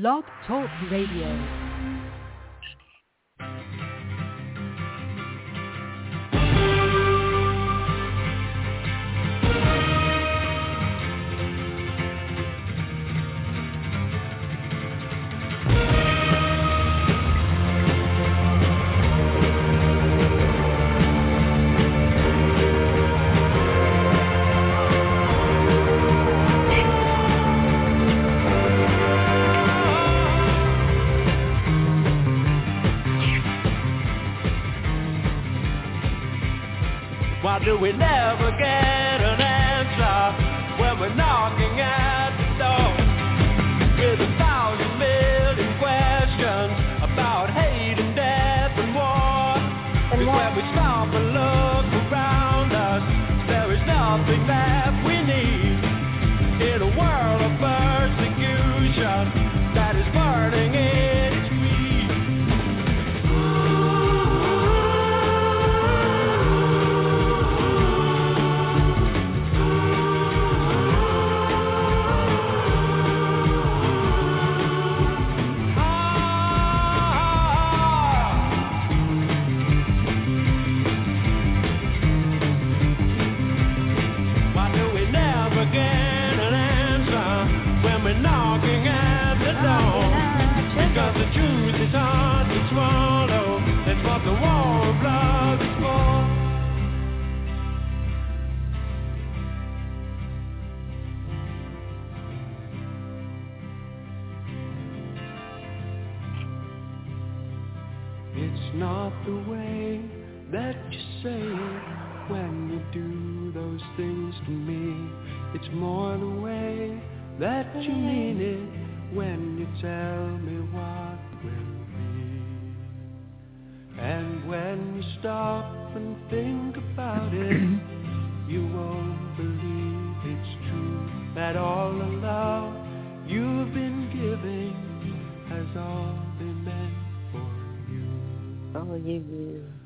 Blog Talk Radio. Do we never get that you mean it when you tell me what will be. And when you stop and think about it, you won't believe it's true that all the love you've been giving has all been meant for you. Oh, you do.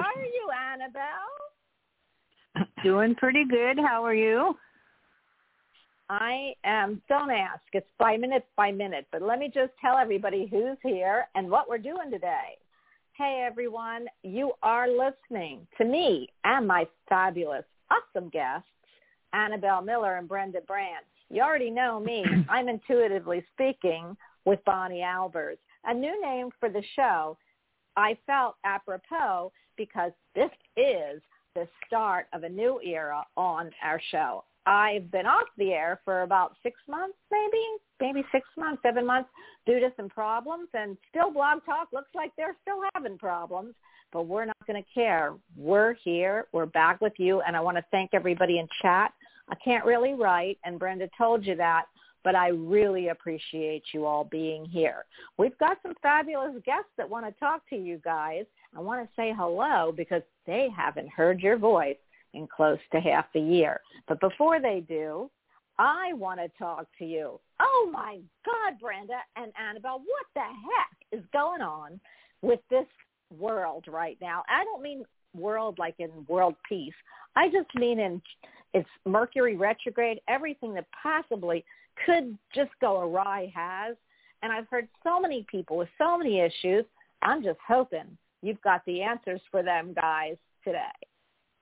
Are you, Annabelle? Doing pretty good. How are you? I am, don't ask, it's by minute by minute, but let me just tell everybody who's here and what we're doing today. Hey everyone, you are listening to me and my fabulous, awesome guests, Annabelle Miller and Brenda Brand. You already know me. I'm intuitively speaking with Bonnie Albers. A new name for the show I felt apropos because this is the start of a new era on our show. I've been off the air for about six months, maybe, maybe six months, seven months, due to some problems. And still, Blog Talk looks like they're still having problems, but we're not going to care. We're here. We're back with you. And I want to thank everybody in chat. I can't really write, and Brenda told you that, but I really appreciate you all being here. We've got some fabulous guests that want to talk to you guys. I want to say hello because they haven't heard your voice in close to half a year. But before they do, I want to talk to you. Oh my God, Brenda and Annabelle, what the heck is going on with this world right now? I don't mean world like in world peace. I just mean in it's Mercury retrograde, everything that possibly could just go awry has. And I've heard so many people with so many issues. I'm just hoping you've got the answers for them guys today.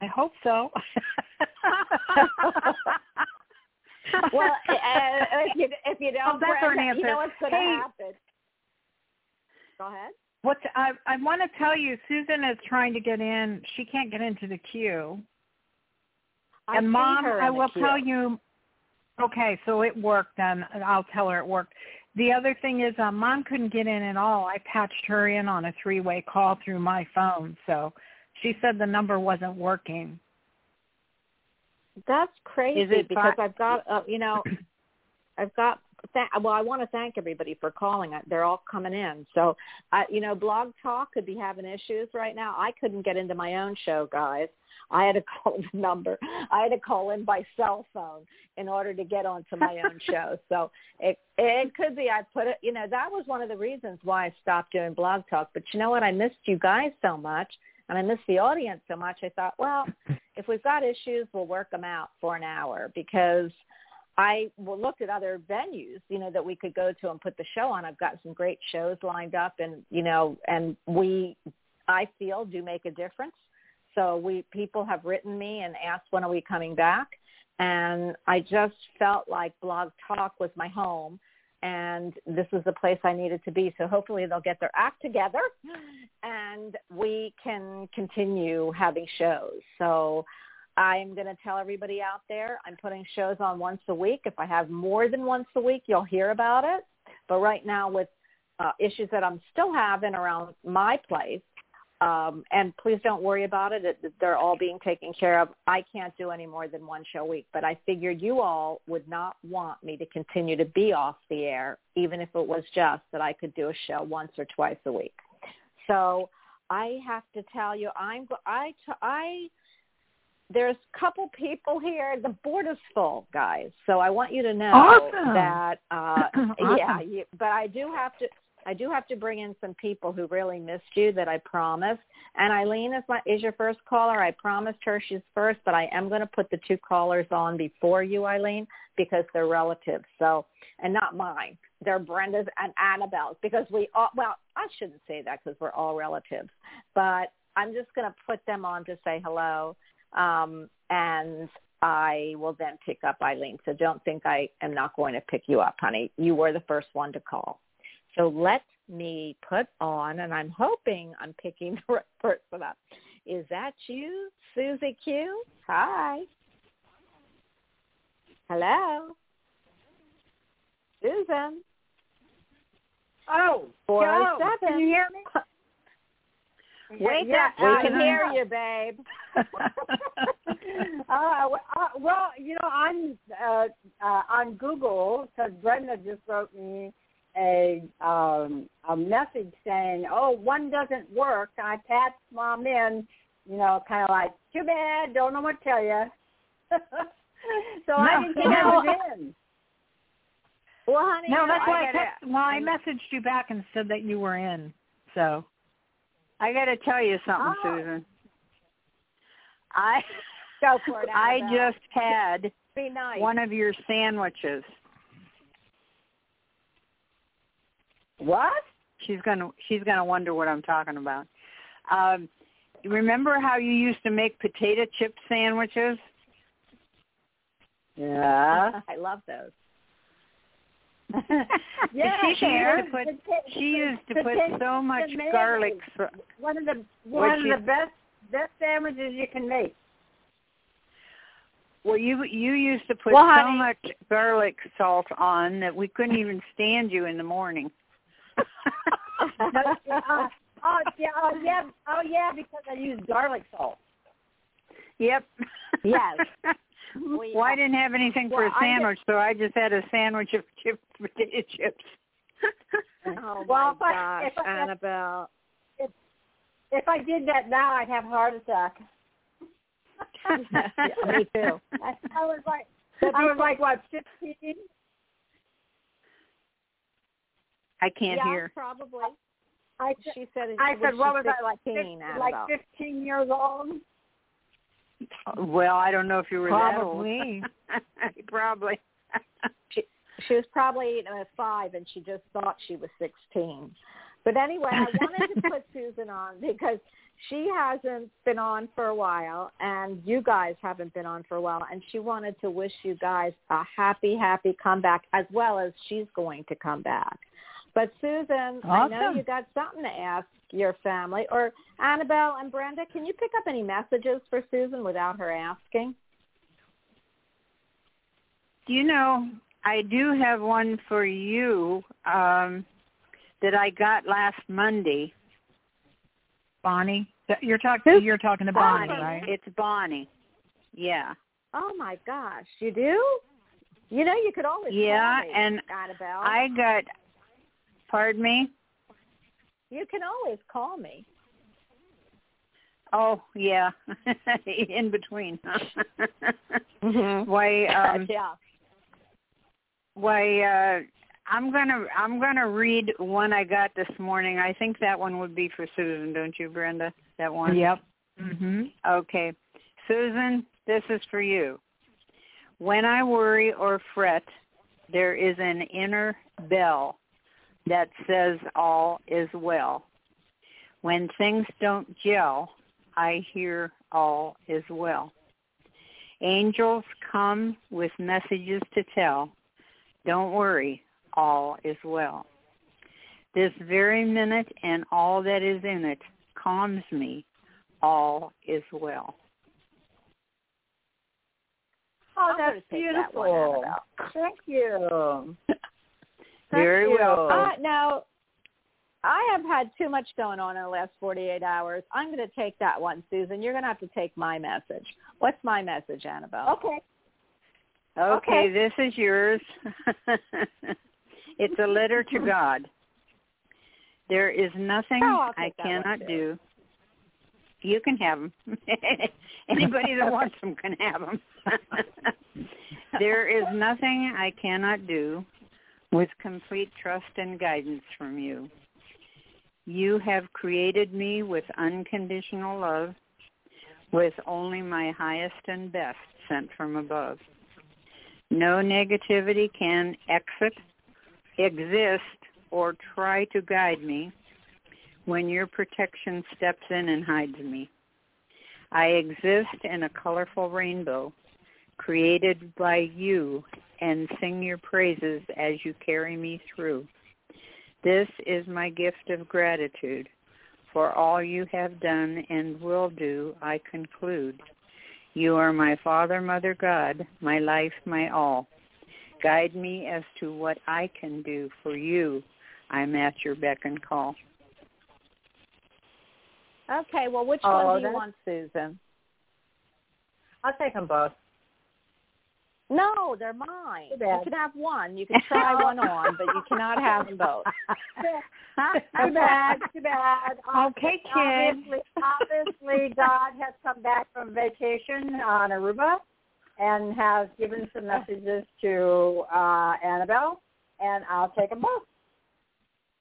I hope so. well, uh, if you if you don't, oh, that's our Brenda, answer. you know what's going to hey, happen. Go ahead. What I I want to tell you, Susan is trying to get in. She can't get into the queue. I and mom, I will tell you. Okay, so it worked. Then I'll tell her it worked. The other thing is, uh, mom couldn't get in at all. I patched her in on a three-way call through my phone, so she said the number wasn't working. That's crazy Is it because fi- I've got uh, you know I've got th- well I want to thank everybody for calling. They're all coming in. So uh, you know Blog Talk could be having issues right now. I couldn't get into my own show, guys. I had to call the number. I had to call in by cell phone in order to get onto my own show. So it it could be I put it. You know that was one of the reasons why I stopped doing Blog Talk. But you know what? I missed you guys so much, and I missed the audience so much. I thought, well, if we've got issues, we'll work them out for an hour because I looked at other venues, you know, that we could go to and put the show on. I've got some great shows lined up, and you know, and we, I feel, do make a difference. So we people have written me and asked when are we coming back, and I just felt like Blog Talk was my home, and this was the place I needed to be. So hopefully they'll get their act together, and we can continue having shows. So I'm going to tell everybody out there I'm putting shows on once a week. If I have more than once a week, you'll hear about it. But right now with uh, issues that I'm still having around my place, um, and please don't worry about it. it. They're all being taken care of. I can't do any more than one show a week, but I figured you all would not want me to continue to be off the air, even if it was just that I could do a show once or twice a week. So I have to tell you, I'm I I there's a couple people here. The board is full, guys. So I want you to know Awesome. that uh Awesome. yeah, you, but I do have to I do have to bring in some people who really missed you that I promised. And Eileen is my is your first caller. I promised her she's first, but I am going to put the two callers on before you, Eileen, because they're relatives. So and not mine. They're Brenda's and Annabelle's because we all well, I shouldn't say that because we're all relatives. But I'm just going to put them on to say hello. Um, and I will then pick up Eileen. So don't think I am not going to pick you up, honey. You were the first one to call. So let me put on, and I'm hoping I'm picking the right person up. Is that you, Susie Q? Hi. Hello. Susan. Oh, Four seven. Can you hear me? Wake yeah, up. We uh, can no. hear you, babe. uh, uh, well, you know, I'm uh, uh, on Google because Brenda just wrote me a um, a message saying, "Oh, one doesn't work." I patched mom in, you know, kind of like, "Too bad, don't know what to tell you." so I didn't get no. it in. Well, honey, no, that's I why I text, well, I messaged you back and said that you were in. So I got to tell you something, Oh. Susan. I Go for it. I just had nice. one of your sandwiches. What? She's gonna she's gonna wonder what I'm talking about. Um, remember how you used to make potato chip sandwiches? Yeah. I love those. yeah, she used to put she used to put so much garlic. one of the one you- of the best best sandwiches you can make. Well, you you used to put Well, so honey- much garlic salt on that we couldn't even stand you in the morning. uh, oh yeah, oh yeah, oh yeah, because I use garlic salt. Yep. Yes. We- well, I didn't have anything for Well, a I sandwich, so I just had a sandwich of chip potato chips. Oh Well, my if I- gosh, if I- Annabelle. If I did that now, I'd have a heart attack. Yeah, me too. I, I was like, I was like what, fifteen? I can't yeah, hear. probably. I said, She said. I said, what was I like? 16, fif- like fifteen years old. Well, I don't know if you were Probably. that old. Probably. She she was probably uh, five, and she just thought she was sixteen. But anyway, I wanted to put Susan on because she hasn't been on for a while, and you guys haven't been on for a while, and she wanted to wish you guys a happy, happy comeback, as well as she's going to come back. But Susan, I know you got something to ask your family, or Annabelle and Brenda. Can you pick up any messages for Susan without her asking? You know, I do have one for you um, that I got last Monday. Bonnie. Th- You're talking. You're talking to Bonnie, Bonnie. right? It's Bonnie. Yeah. Oh my gosh, you do? You know, you could always Yeah, call me, and Annabelle. I got. Pardon me. you can always call me. Oh yeah, in between. Mm-hmm. Why? Um, yeah. Why? Uh, I'm gonna I'm gonna read one I got this morning. I think that one would be for Susan, don't you, Brenda? That one. Yep. Mhm. Okay. Susan, this is for you. When I worry or fret, there is an inner bell that says all is well. When things don't gel, I hear all is well. Angels come with messages to tell. Don't worry, all is well. This very minute and all that is in it calms me. All is well. Oh, I'm that's take that one, beautiful. Thank. Very you. well. Uh, now, I have had too much going on in the last 48 hours. I'm going to take that one, Susan. You're going to have to take my message. What's my message, Annabelle? Okay. Okay, this is yours. it's a letter to God. There is nothing Oh, I take that one, cannot do. You can have them. Anybody that wants them can have them. there is nothing I cannot do with complete trust and guidance from you. You have created me with unconditional love, with only my highest and best sent from above. No negativity can exit, exist, or try to guide me when your protection steps in and hides me. I exist in a colorful rainbow created by you and sing your praises as you carry me through. This is my gift of gratitude. For all you have done and will do, I conclude. You are my Father, Mother, God, my life, my all. Guide me as to what I can do for you. I'm at your beck and call. Okay, well, which Oh, one do you want, Susan? I'll take them both. No, they're mine. You can have one. You can try one on, but you cannot have them both. too bad. Too bad. Okay, kid. Obviously, obviously, God has come back from vacation on Aruba and has given some messages to uh, Annabelle, and I'll take them both.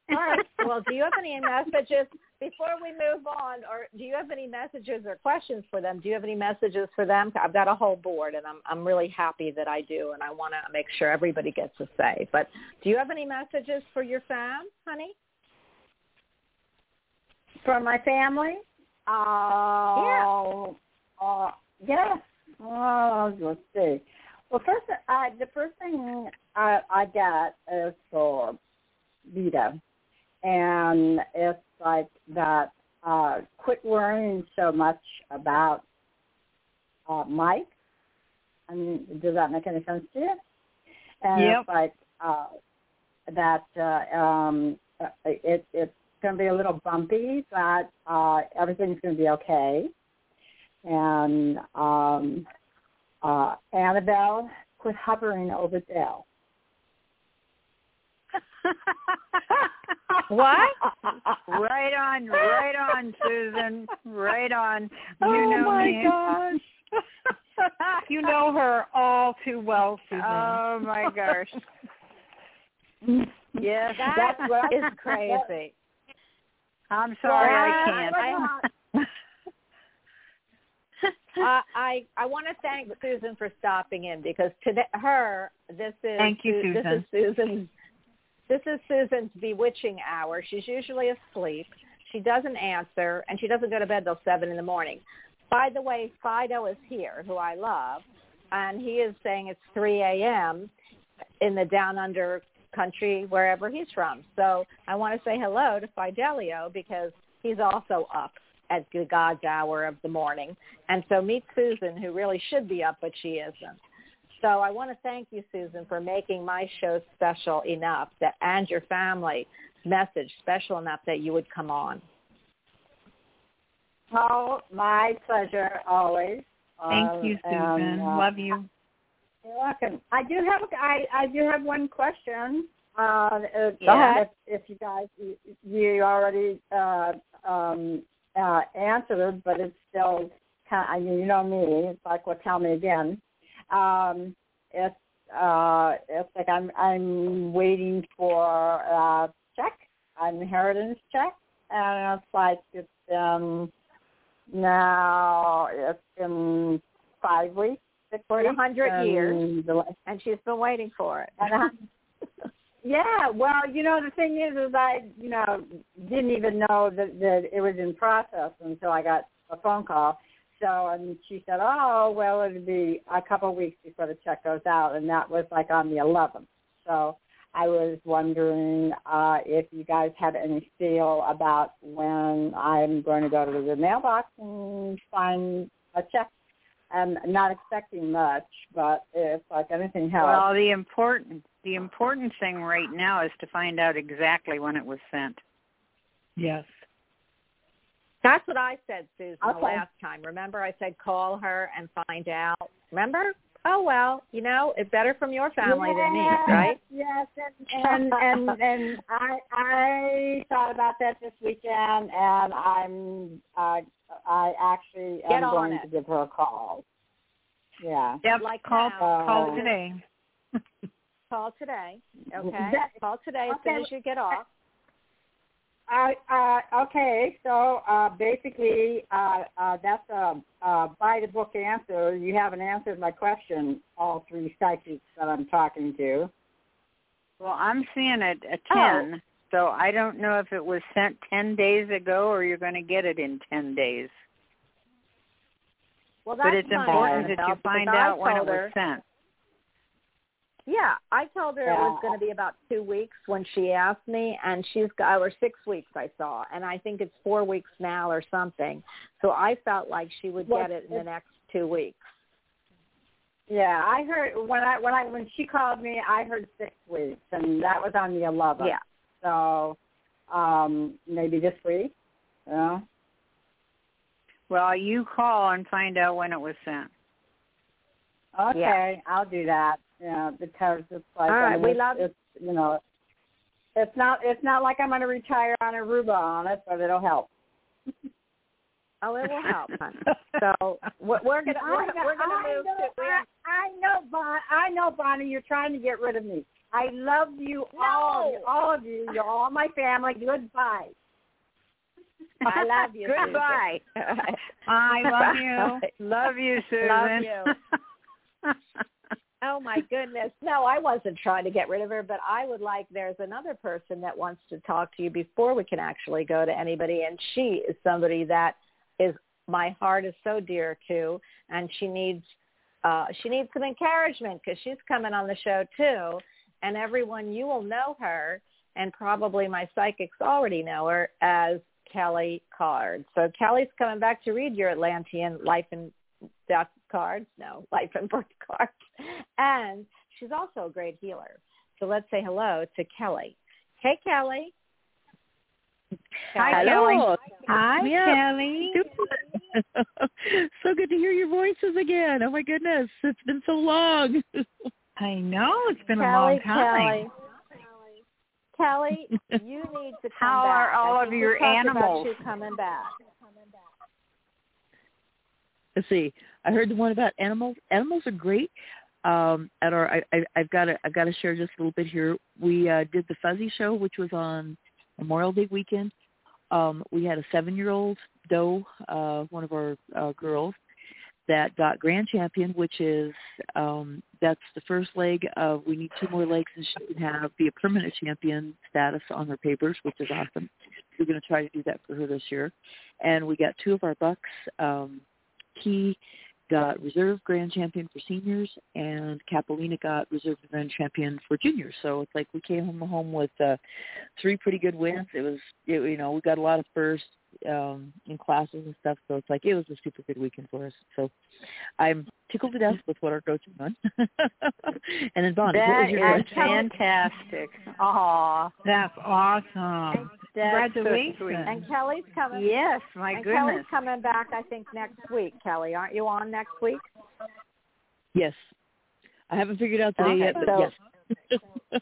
All right. Well, do you have any messages before we move on, or do you have any messages or questions for them? Do you have any messages for them? I've got a whole board, and I'm I'm really happy that I do, and I want to make sure everybody gets a say. But do you have any messages for your fam, honey? For my family? Oh, uh, yes. Oh, let's see. Well, first, uh, the first thing I, I got is for Vita, and it's like that. Uh, quit worrying so much about uh, Mike. I mean, does that make any sense to you? And Yep. it's like uh, that. Uh, um, uh, it, it's going to be a little bumpy, but uh, everything's going to be okay. And um, uh, Annabelle, quit hovering over Dell. What? right on, right on, Susan. Right on. You oh know my me. gosh. you know her all too well, Susan. Oh my gosh. Yes. That That's what I- crazy. I'm sorry, Well, I can't. I- uh, I I want to thank Susan for stopping in because to the, her this is Thank you, Su- This Susan. is Susan's this is Susan's bewitching hour. She's usually asleep. She doesn't answer, and she doesn't go to bed till seven in the morning. By the way, Fido is here, who I love, and he is saying it's 3 a.m. in the down under country, wherever he's from. So I want to say hello to Fidelio because he's also up at the God's hour of the morning. And so meet Susan, who really should be up, but she isn't. So I want to thank you, Susan, for making my show special enough that and your family message special enough that you would come on. Oh, my pleasure always. Thank Um, you, Susan. and, uh, Love you. You're welcome. I do have I, I do have one question. Uh, if, Yeah. if, if you guys you, you already uh, um, uh, answered but it's still kind. I mean, you know me. It's like, well, tell me again. Um, it's uh, it's like I'm I'm waiting for a check, an inheritance check, and it's like it's um now it's been five weeks six For a hundred years. And she's been waiting for it. and I, yeah, well, you know, the thing is, is I, you know, didn't even know that that it was in process until I got a phone call. So, and she said, oh, well, it'll be a couple of weeks before the check goes out, and that was like on the 11th. So, I was wondering uh, if you guys had any feel about when I'm going to go to the mailbox and find a check. I'm not expecting much, but if like anything helps. Well, the important the important thing right now is to find out exactly when it was sent. Yes. That's what I said, Susan, the last time. Remember I said call her and find out. Remember? Oh well, you know, it's better from your family than me, right? Yes, and and and, and I I thought about that this weekend, and I'm uh, I actually am on going it. to give her a call. Yeah. Yep. Like call now. call Uh, today. Call today, okay? That- Call today as soon as you get off. Uh, okay, so uh, basically uh, uh, that's a, a by the book answer. You haven't answered my question. All three psychics that I'm talking to. Well, I'm seeing it a Oh. 10, so I don't know if it was sent 10 days ago or you're going to get it in 10 days. Well, that's But it's important that you find out when it was sent. Yeah, I told her it was going to be about two weeks when she asked me, and she's got or six weeks I saw, and I think it's four weeks now or something. So I felt like she would Well, get it in the next two weeks. Yeah, I heard when I when I when she called me, I heard six weeks, and that was on the 11th. Yeah. So um maybe this week. You know? Well, you call and find out when it was sent. Okay, I'll do that. Yeah, because it's like All I right, mean, we it's, love- it's you know it's not it's not like I'm going to retire on Aruba on it, but it'll help. Oh, it will help. hon. so we're, we're gonna I we're, know- we're gonna I move know, to I, I know, Bon. I know, Bonnie. You're trying to get rid of me. I love you, all of you, No. all of you. You're all my family. Goodbye. I love you. Susan. Goodbye. I love you. Love you, Susan. Love you. Oh my goodness. No, I wasn't trying to get rid of her, but I would like there's another person that wants to talk to you before we can actually go to anybody and she is somebody that is my heart is so dear to and she needs uh she needs some encouragement because she's coming on the show too and everyone you will know her and probably my psychics already know her as Kelly Card. So Kelly's coming back to read your Atlantean life and death cards. No, life and birth cards. And she's also a great healer. So let's say hello to Kelly. Hey, Kelly. Hi, Hello. Kelly. Hi, Yeah. Kelly. so good to hear your voices again. Oh my goodness, it's been so long. I know it's been a long time. Kelly. Kelly, you need to come How back. are all of your we about animals? you coming back. Let's see. I heard the one about animals. Animals are great. Um, at our, I, I, I've got to, I've got to share just a little bit here. We uh, did the Fuzzy Show, which was on Memorial Day weekend. um, we had a seven-year-old doe, uh, one of our uh, girls, that got grand champion, which is um, that's the first leg of we need two more legs and she can have be a permanent champion status on her papers, which is awesome. We're going to try to do that for her this year, and we got two of our bucks. Um, Key got reserve grand champion for seniors, and Capolina got reserve grand champion for juniors. So it's like we came home with uh, three pretty good wins. It was, it, you know, we got a lot of first um in classes and stuff. So it's like it was a super good weekend for us. So I'm tickled to death with what our goats have done. and then Bonnie, what That was your is fantastic. Aw, That's awesome. that's so Congratulations. sweet. And Kelly's coming. Yes, my and goodness. Kelly's coming back. I think next week. Kelly, aren't you on next week? Yes. I haven't figured out today Okay, yet, but so- yes.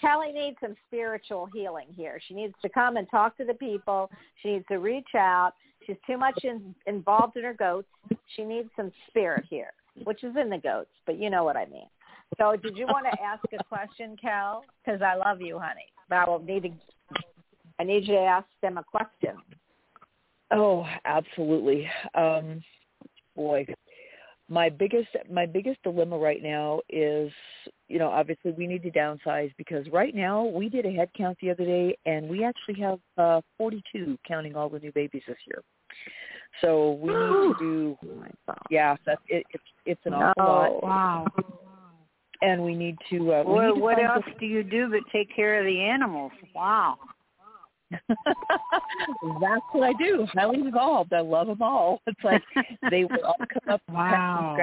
Kelly needs some spiritual healing here. She needs to come and talk to the people. She needs to reach out. She's too much in, involved in her goats. She needs some spirit here, which is in the goats, but you know what I mean. So did you want to ask a question, Kel? Because I love you, honey. But I will need to, I need you to ask them a question. Oh, absolutely. Um, boy, my biggest my biggest dilemma right now is, you know, obviously we need to downsize because right now we did a head count the other day and we actually have uh, 42 counting all the new babies this year. So we need to do, yeah, that's it, it's it's an awful lot, Wow. and we need to. Uh, we Well, need to what else do you do but take care of the animals? Wow. That's what I do. Highly evolved. I love them all. It's like they will all come up. and cut some Wow.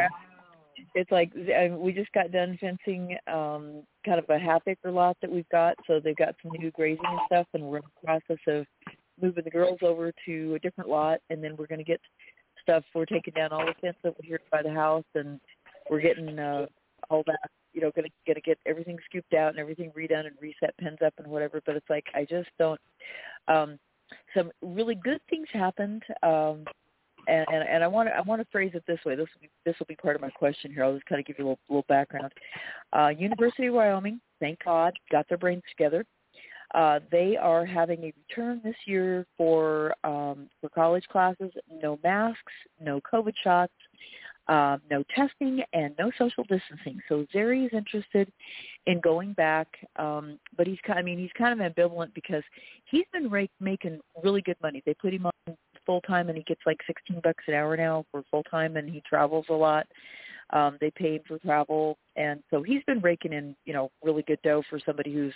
It's like we just got done fencing um kind of a half acre lot that we've got, so they've got some new grazing and stuff, and we're in the process of moving the girls over to a different lot, and then we're going to get stuff. We're taking down all the fence over here by the house, and we're getting uh all that you know gonna gonna get everything scooped out and everything redone and reset pens up and whatever but it's like i just don't um some really good things happened um and and, i want to i want to phrase it this way this will be this will be part of my question here i'll just kind of give you a little, little background uh university of wyoming thank god got their brains together uh, they are having a return this year for um, for college classes. No masks, no COVID shots, um, no testing, and no social distancing. So Zeri is interested in going back, um, but he's kind. I mean, he's kind of ambivalent because he's been ra- making really good money. They put him on full time, and he gets like sixteen bucks an hour now for full time, and he travels a lot. Um, they pay him for travel, and so he's been raking in, you know, really good dough for somebody who's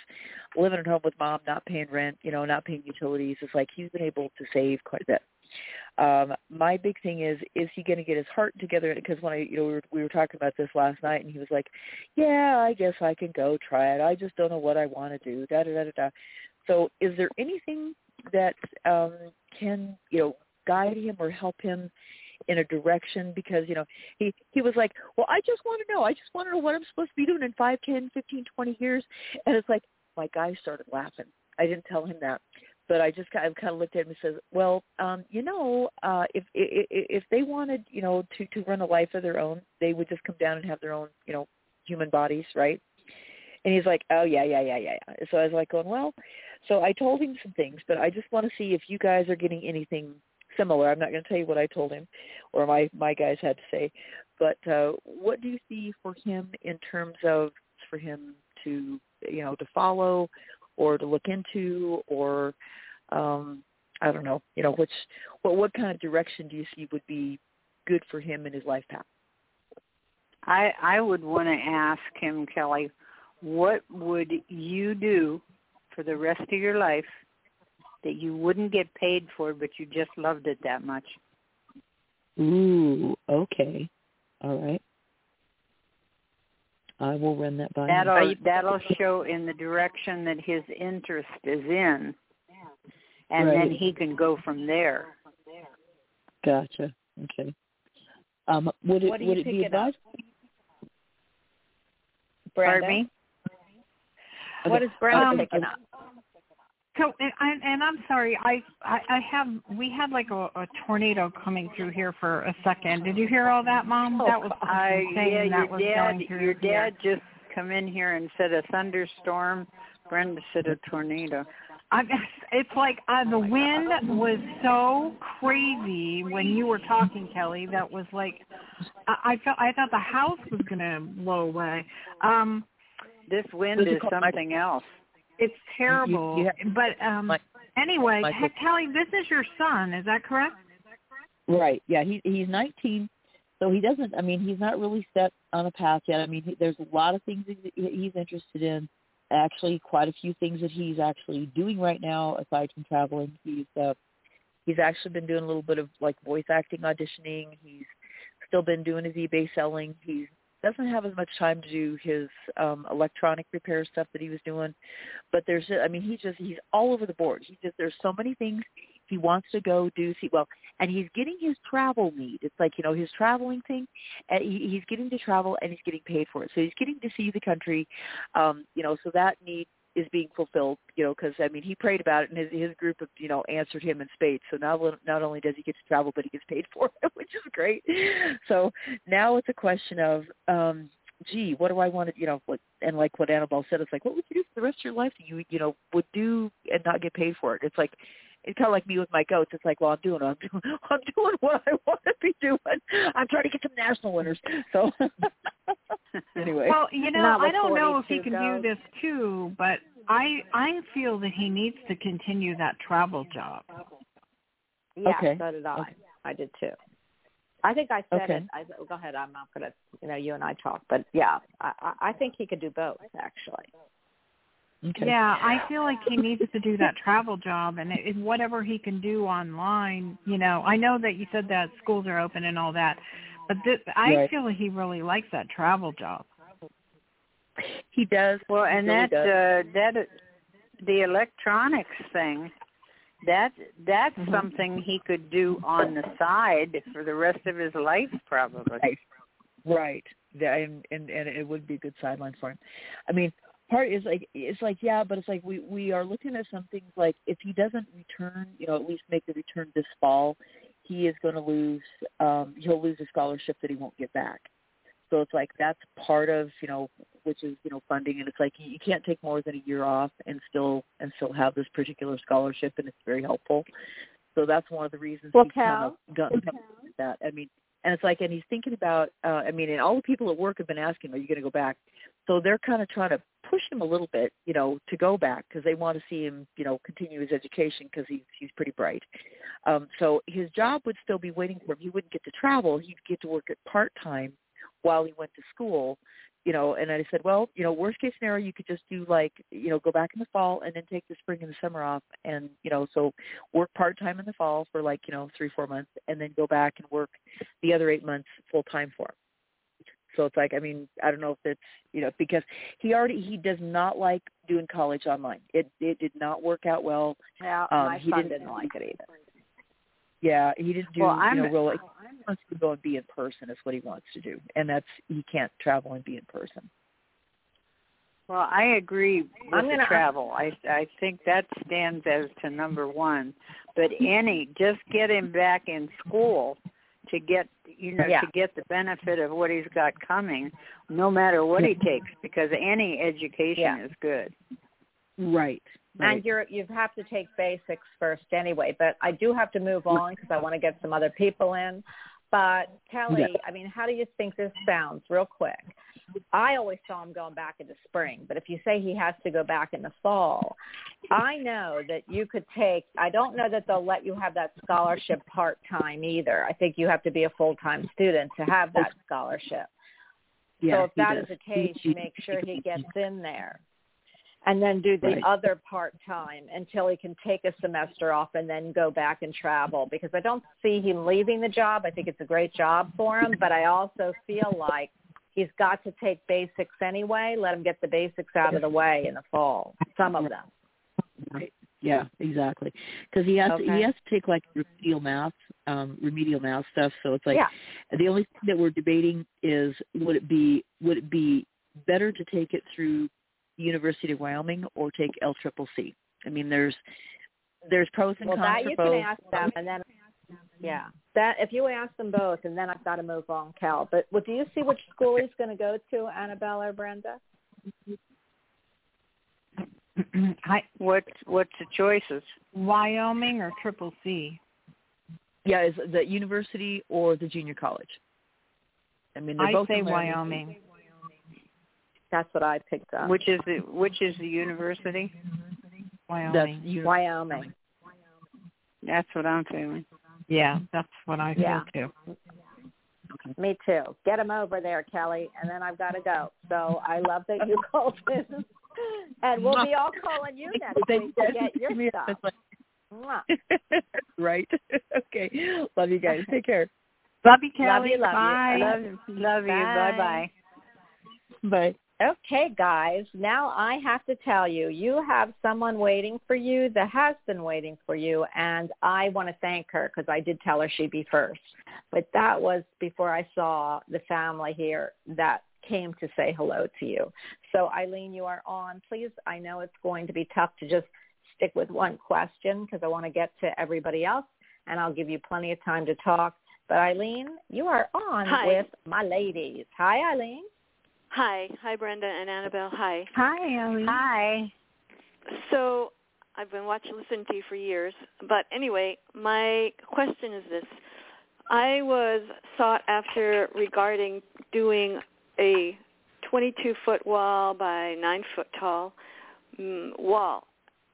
living at home with mom, not paying rent, you know, not paying utilities. It's like he's been able to save quite a bit. Um, my big thing is, is he going to get his heart together? Because when I, you know, we were, we were talking about this last night, and he was like, "Yeah, I guess I can go try it. I just don't know what I want to do." Da da da da da. So, is there anything that um, can, you know, guide him or help him in a direction? Because you know, he he was like, "Well, I just want to know. I just want to know what I'm supposed to be doing in five, ten, fifteen, twenty years." And it's like my guy started laughing. I didn't tell him that but I just kind of, kind of looked at him and says, "Well, um, you know, uh, if, if if they wanted, you know, to to run a life of their own, they would just come down and have their own, you know, human bodies, right?" And he's like, "Oh yeah, yeah, yeah, yeah." yeah. So I was like, "Going well." So I told him some things, but I just want to see if you guys are getting anything similar. I'm not going to tell you what I told him, or my my guys had to say, but uh, what do you see for him in terms of for him to, you know, to follow? or to look into or um I don't know, you know, which what what kind of direction do you see would be good for him in his life path? I I would want to ask him, Kelly, what would you do for the rest of your life that you wouldn't get paid for, but you just loved it that much? Ooh, okay. All right. I will run that by That'll you. that'll show in the direction that his interest is in, and then he can go from there. Gotcha. Okay. Um, would it What are would you it be picking up? advised? Brenda, Pardon me? What is Brenda Um, picking up? So, and, I, and I'm sorry, I, I I have we had like a, a tornado coming through here for a second. Did you hear all that, Mom? Oh, that was I yeah, that your was dad your here. dad just come in here and said a thunderstorm. Brenda said a tornado. I it's like uh, the wind was so crazy when you were talking, Kelly. That was like I, I felt I thought the house was gonna blow away. Um, this wind is something else. It's terrible. You- you but um, My- anyway, my- hey, Kelly, this is your son. Is that correct? Right. Yeah. He he's 19, so he doesn't. I mean, he's not really set on a path yet. I mean, he, there's a lot of things he- he's interested in. Actually, quite a few things that he's actually doing right now, aside from traveling. He's uh, he's actually been doing a little bit of like voice acting auditioning. He's still been doing his eBay selling. He doesn't have as much time to do his um electronic repair stuff that he was doing. But there's I mean he just he's all over the board. He just there's so many things he wants to go do see well and he's getting his travel need. It's like, you know, his traveling thing and he, he's getting to travel and he's getting paid for it. So he's getting to see the country um you know, so that need is being fulfilled, you know, because I mean he prayed about it, and his his group of you know answered him in spades. So now not only does he get to travel, but he gets paid for it, which is great. So now it's a question of, um, gee, what do I want to, you know, what and like what Annabelle said, it's like, what would you do for the rest of your life that you you know would do and not get paid for it? It's like it's kind of like me with my goats. It's like, well, I'm doing, I'm doing, I'm doing what I want to be doing. I'm trying to get some national winners. So anyway, Well, you know, I don't know if he 42 can do this too, but I I feel that he needs to continue that travel job. Yeah, Okay. so did I. Okay. I did too. I think I said Okay. it. I, go ahead. I'm not gonna. You know, you and I talk, but yeah, I, I I think he could do both actually. Okay. Yeah, I feel like he needs to do that travel job and it, whatever he can do online. You know, I know that you said that schools are open and all that, but this, I Right. feel like he really likes that travel job. he does. Well, and really that does. uh, that the electronics thing, that that's Mhm. something he could do on the side for the rest of his life, probably. Right. Right. Yeah, and, and and it would be a good sideline for him. I mean, part is like it's like yeah, but it's like we we are looking at some things like if he doesn't return, you know, at least make the return this fall, he is going to lose. um He'll lose a scholarship that he won't get back. So it's like that's part of you know which is you know funding, and it's like you can't take more than a year off and still and still have this particular scholarship, and it's very helpful. So that's one of the reasons Well, he's kind of done that. I mean, and it's like, and he's thinking about. uh I mean, and all the people at work have been asking, "Are you going to go back?" So they're kind of trying to push him a little bit, you know, to go back because they want to see him, you know, continue his education because he's he's pretty bright. Um, so his job would still be waiting for him. He wouldn't get to travel. He'd get to work at part time while he went to school, you know. And I said, well, you know, worst case scenario, you could just do like, you know, go back in the fall and then take the spring and the summer off, and you know, so work part time in the fall for like, you know, three four months, and then go back and work the other eight months full time for him. So it's like, I mean, I don't know if it's, you know, because he already he does not like doing college online. It it did not work out well. Yeah, Um, my he son didn't- didn't like it either. Yeah, he didn't do, Well, you know, real. He wants to go and be in person is what he wants to do, and that's he can't travel and be in person. Well, I agree with I'm the gonna- travel. I I think that stands as to number one. But any, just get him back in school to get you know Yeah. to get the benefit of what he's got coming, no matter what he takes, because any education Yeah. is good. Right. And you're you have to take basics first anyway. But I do have to move on because I want to get some other people in. But Kelly, Yeah. I mean, how do you think this sounds, real quick? I always saw him going back in the spring, but if you say he has to go back in the fall, I know that you could take. I don't know that they'll let you have that scholarship part time either. I think you have to be a full time student to have that scholarship. yeah, so if that does. is the case, make sure he gets in there. And then do the Right. other part time until he can take a semester off and then go back and travel because I don't see him leaving the job. I think it's a great job for him, but I also feel like he's got to take basics anyway. Let him get the basics out of the way in the fall. Some of them. Right. Yeah, exactly. Because he has to, he has to take like remedial math, um, remedial math stuff. So it's like yeah. the only thing that we're debating is would it be would it be better to take it through University of Wyoming or take L Triple C? I mean, there's there's pros and Well, cons that for you both. can ask them, and then yeah, that if you ask them both, and then I've got to move on, Cal. But well, do you see which school he's going to go to, Annabelle or Brenda? Hi, What what's the choices? Wyoming or Triple C? Yeah, is the university or the junior college? I mean, they're I both say in Wyoming. That's what I picked up. Which is the which is the university? That's Wyoming. uni- Wyoming. That's what I'm feeling. Yeah, mm-hmm. that's what I feel Yeah. too. Me too. Get him over there, Kelly, and then I've got to go. So I love that you called in. And we'll be all calling you next Thank week to guys get your for stuff. It's like- Mwah. right. okay. Love you guys. Take care. Love you, Love you, love you. Bye. Love love you. Bye. Bye bye. Bye. Okay, guys, now I have to tell you, you have someone waiting for you that has been waiting for you, and I want to thank her because I did tell her she'd be first. But that was before I saw the family here that came to say hello to you. So Eileen, you are on. Please, I know it's going to be tough to just stick with one question because I want to get to everybody else, and I'll give you plenty of time to talk. But Eileen, you are on Hi. with my ladies. Hi, Eileen. Hi. Hi, Brenda and Annabelle. Hi. Hi, Ellie. Hi. So I've been watching, listening to you for years. But anyway, my question is this. I was sought after regarding doing a 22-foot wall by 9-foot tall mm, wall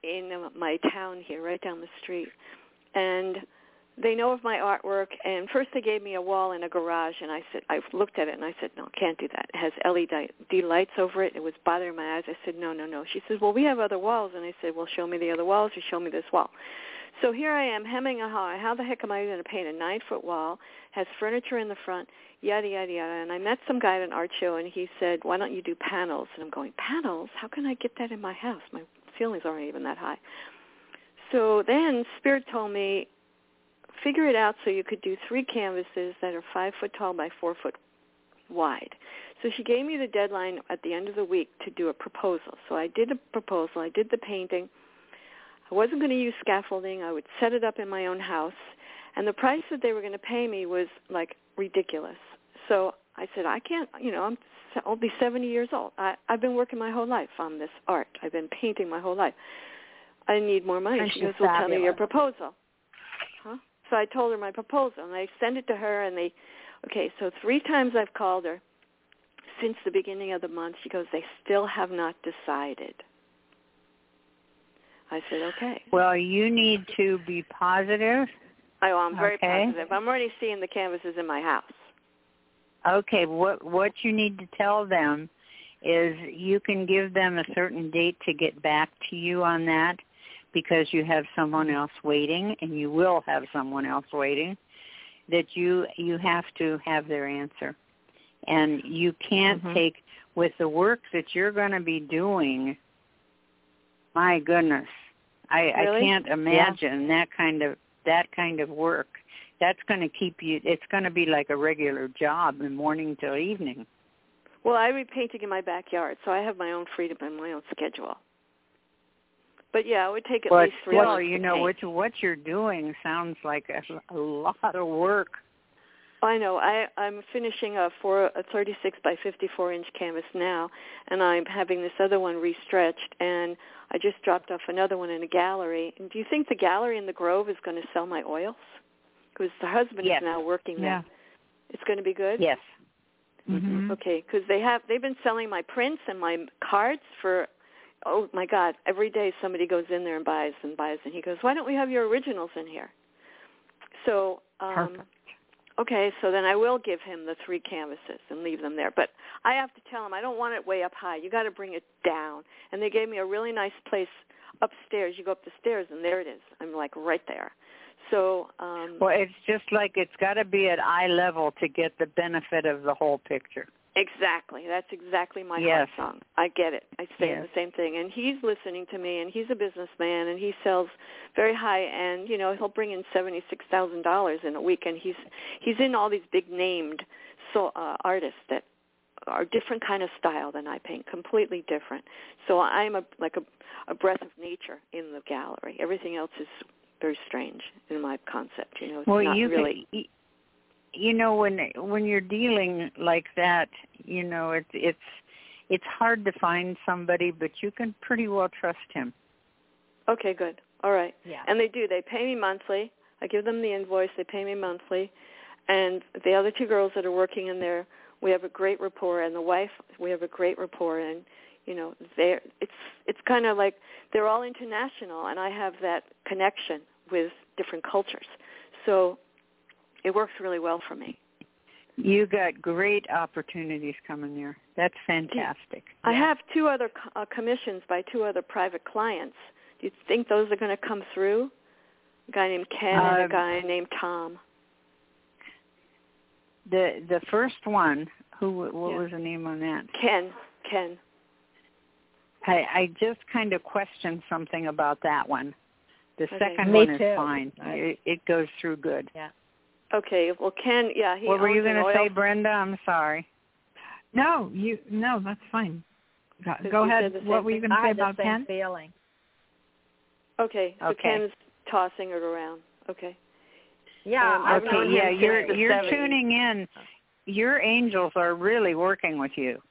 in my town here, right down the street. And they know of my artwork and first they gave me a wall in a garage and I said I looked at it and I said no can't do that. It has LED lights over it. It was bothering my eyes. I said no no no. She says well we have other walls. And I said well show me the other walls or show me this wall. So here I am hemming a haw how the heck am I going to paint a nine foot wall has furniture in the front yada yada yada. And I met some guy at an art show and he said why don't you do panels? And I'm going panels? How can I get that in my house? My ceilings aren't even that high. So then Spirit told me figure it out so you could do three canvases that are five foot tall by four foot wide. So she gave me the deadline at the end of the week to do a proposal. So I did a proposal. I did the painting. I wasn't going to use scaffolding. I would set it up in my own house. And the price that they were going to pay me was like ridiculous. So I said, I can't, you know, I'm, I'll be 70 years old. I, I've been working my whole life on this art. I've been painting my whole life. I need more money. She goes, well, tell me your proposal. So I told her my proposal, and I sent it to her, and they, okay, so three times I've called her since the beginning of the month. She goes, they still have not decided. I said, okay. Well, you need to be positive. I, I'm very Okay. positive. I'm already seeing the canvases in my house. Okay, what what you need to tell them is you can give them a certain date to get back to you on that because you have someone else waiting and you will have someone else waiting that you you have to have their answer. And you can't Mhm. take with the work that you're going to be doing. My goodness. I I can't imagine that kind of that kind of work that's going to keep you it's going to be like a regular job in morning till evening Well, I be painting in my backyard, so I have my own freedom and my own schedule. But yeah, it would take at but least three still months you know paint. what what you're doing sounds like a, a lot of work I know. I I'm finishing a four a 36 by 54 inch canvas now, and I'm having this other one restretched, and I just dropped off another one in a gallery. And do you think the gallery in the Grove is going to sell my oils? Because the husband Yes. is now working Yeah. there. It's going to be good. yes Mhm. Okay, because they have they've been selling my prints and my cards for oh my god every day somebody goes in there and buys and buys and he goes why don't we have your originals in here? So um Perfect. okay so then i will give him the three canvases and leave them there but i have to tell him i don't want it way up high. You got to bring it down. And they gave me a really nice place upstairs. You go up the stairs and there it is. I'm like right there. So um well it's just like it's got to be at eye level to get the benefit of the whole picture Exactly. That's exactly my Yes. heart song. I get it. I say Yes. the same thing. And he's listening to me and he's a businessman and he sells very high end, you know, he'll bring in seventy six thousand dollars in a week and he's he's in all these big named so uh artists that are different kind of style than I paint, completely different. So I'm a like a a breath of nature in the gallery. Everything else is very strange in my concept, you know. It's well not you really can you know when when you're dealing like that you know it's it's it's hard to find somebody, but you can pretty well trust him. Okay, good. All right. Yeah. And they do. They pay me monthly. I give them the invoice. They pay me monthly. And the other two girls that are working in there, we have a great rapport. And the wife, we have a great rapport. And you know, they're it's it's kind of like they're all international, and I have that connection with different cultures. So it works really well for me. You got great opportunities coming there. That's fantastic. I have two other co- uh, commissions by two other private clients. Do you think those are going to come through? A guy named Ken and a Um, guy named Tom. The the first one, who what Yeah. was the name on that? Ken, Ken. I, I just kind of questioned something about that one. The Okay. second Me one too. is fine. I- It, it goes through good. Okay, well Ken, yeah, he what were you going to say, Brenda? I'm sorry. No, you no, that's fine. Go, go ahead. say the same What were you going to say about Ken? feeling. Okay, so Okay. Ken's tossing it around. Okay. Yeah, Um, I've I've Okay, known known yeah, him him you're you're 70s. tuning in. Your angels are really working with you.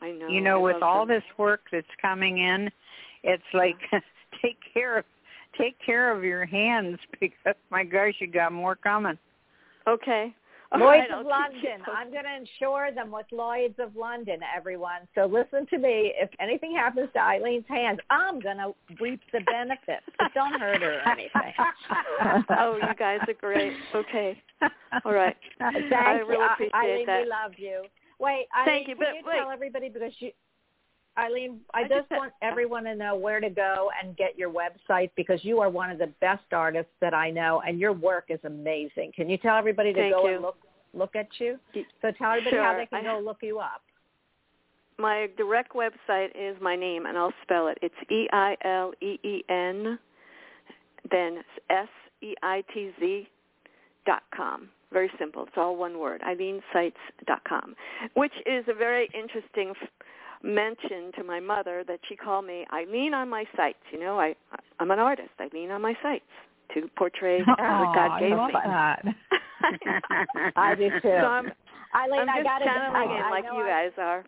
I know. you know, I with all them. this work that's coming in, it's like take care of take care of your hands because my gosh, you got more coming. Okay. All Lloyd's right, I'll London. I'm going to insure them with Lloyd's of London, everyone. So listen to me. If anything happens to Eileen's hands, I'm going to reap the benefits. But don't hurt her or anything. oh, you guys are great. Okay. All right. Thank I you. really appreciate Eileen, that. we love you. Wait, Eileen, Thank you, can but you wait. tell everybody because you, Eileen, I, I just just want everyone to know where to go and get your website because you are one of the best artists that I know, and your work is amazing. Can you tell everybody to Thank go you. and look look at you? So tell everybody how they can go look you up. My direct website is my name, and I'll spell it. It's E I L E E N, then S E I T Z dot com. Very simple. It's all one word. EileenSeitz dot com, which is a very interesting f- mention to my mother that she called me I Eileen on my sites. You know, I I'm an artist. Eileen on my sites to portray what Aw, God I gave love me. that. I do too. So I'm, Eileen, I'm I just got to channeling I, in I like you I- guys are.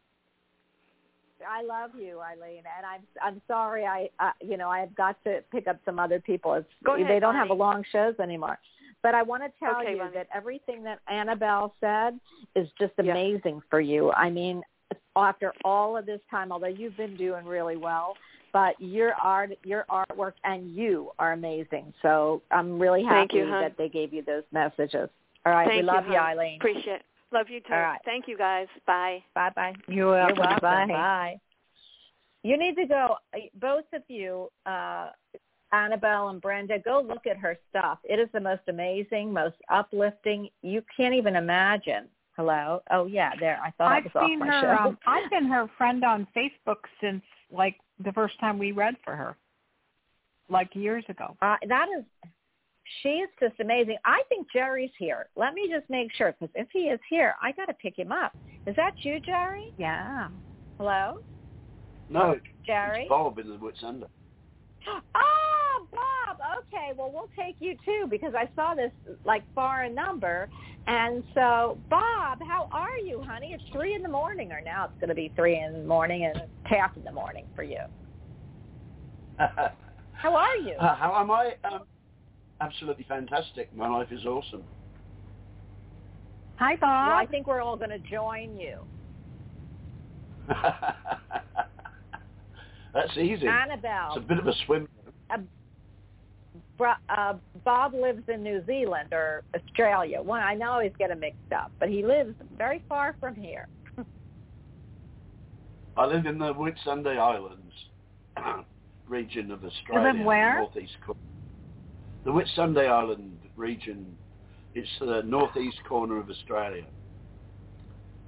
I love you, Eileen, and I'm I'm sorry. I uh, you know I've got to pick up some other people. It's, Go ahead, they don't have Bonnie. long shows anymore. But I want to tell Okay, you Bonnie. that everything that Annabelle said is just amazing for you. I mean, after all of this time, although you've been doing really well, but your art, your artwork, and you are amazing. So I'm really Thank happy you, that they gave you those messages. All right, Thank we love you, you. Eileen. Appreciate it. Love you too. All right. Thank you guys. Bye. Bye bye. You're welcome. You're welcome. Bye. Bye. You need to go, both of you, uh, Annabelle and Brenda, go look at her stuff. It is the most amazing, most uplifting. You can't even imagine. Hello? Oh, yeah, there. I thought I I've was off seen my her. show. Um, I've been her friend on Facebook since like the first time we read for her, like years ago. Uh, that is, she's just amazing. I think Jerry's here. Let me just make sure, because if he is here, I got to pick him up. Is that you, Jerry? Yeah. Hello? No, Jerry. it's Jerry? Bob in the Whitsundays. Oh, Bob. Okay, well, we'll take you too because I saw this like foreign number, and so Bob, how are you, honey? It's three in the morning, or now it's going to be three in the morning and half in the morning for you. How are you? Uh, How am I? Um, absolutely fantastic. My life is awesome. Hi, Bob. well, I think we're all going to join you. That's easy. Annabelle, It's a bit of a swim. Bro- uh, Bob lives in New Zealand or Australia. One, I know always get them mixed up, but he lives very far from here. I live in the Whitsunday Islands region of Australia. where? Northeast. cor- The Whitsunday Island region. It's the northeast corner of Australia.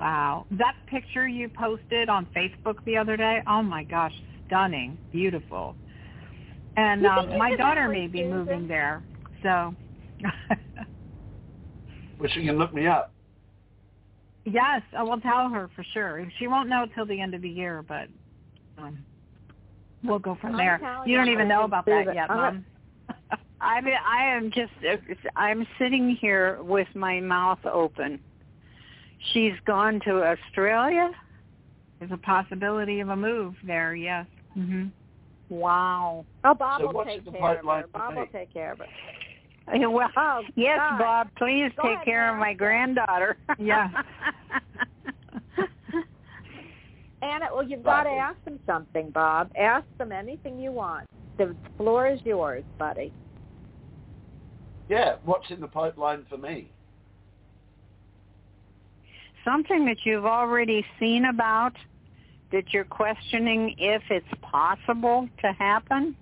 Wow. That picture you posted on Facebook the other day, oh my gosh, stunning, beautiful. And You um, my daughter may be moving there, so Which she can look me up. yes, I will tell her for sure. She won't know till the end of the year, but um, we'll go from I'm there. You don't even know about that Susan, yet, Mom. I mean, I am just, I'm sitting here with my mouth open. She's gone to Australia? there's a possibility of a move there. Yes. hmm Wow. Oh, Bob So will take care of pipeline her. Bob me? will take care of it. Well, Oh, yes, God. Bob. Please Go take ahead, care of my granddaughter. Yeah. Anna, well, you've got to ask them something, Bob. Ask them anything you want. The floor is yours, buddy. Yeah, what's in the pipeline for me? Something that you've already seen about that you're questioning if it's possible to happen.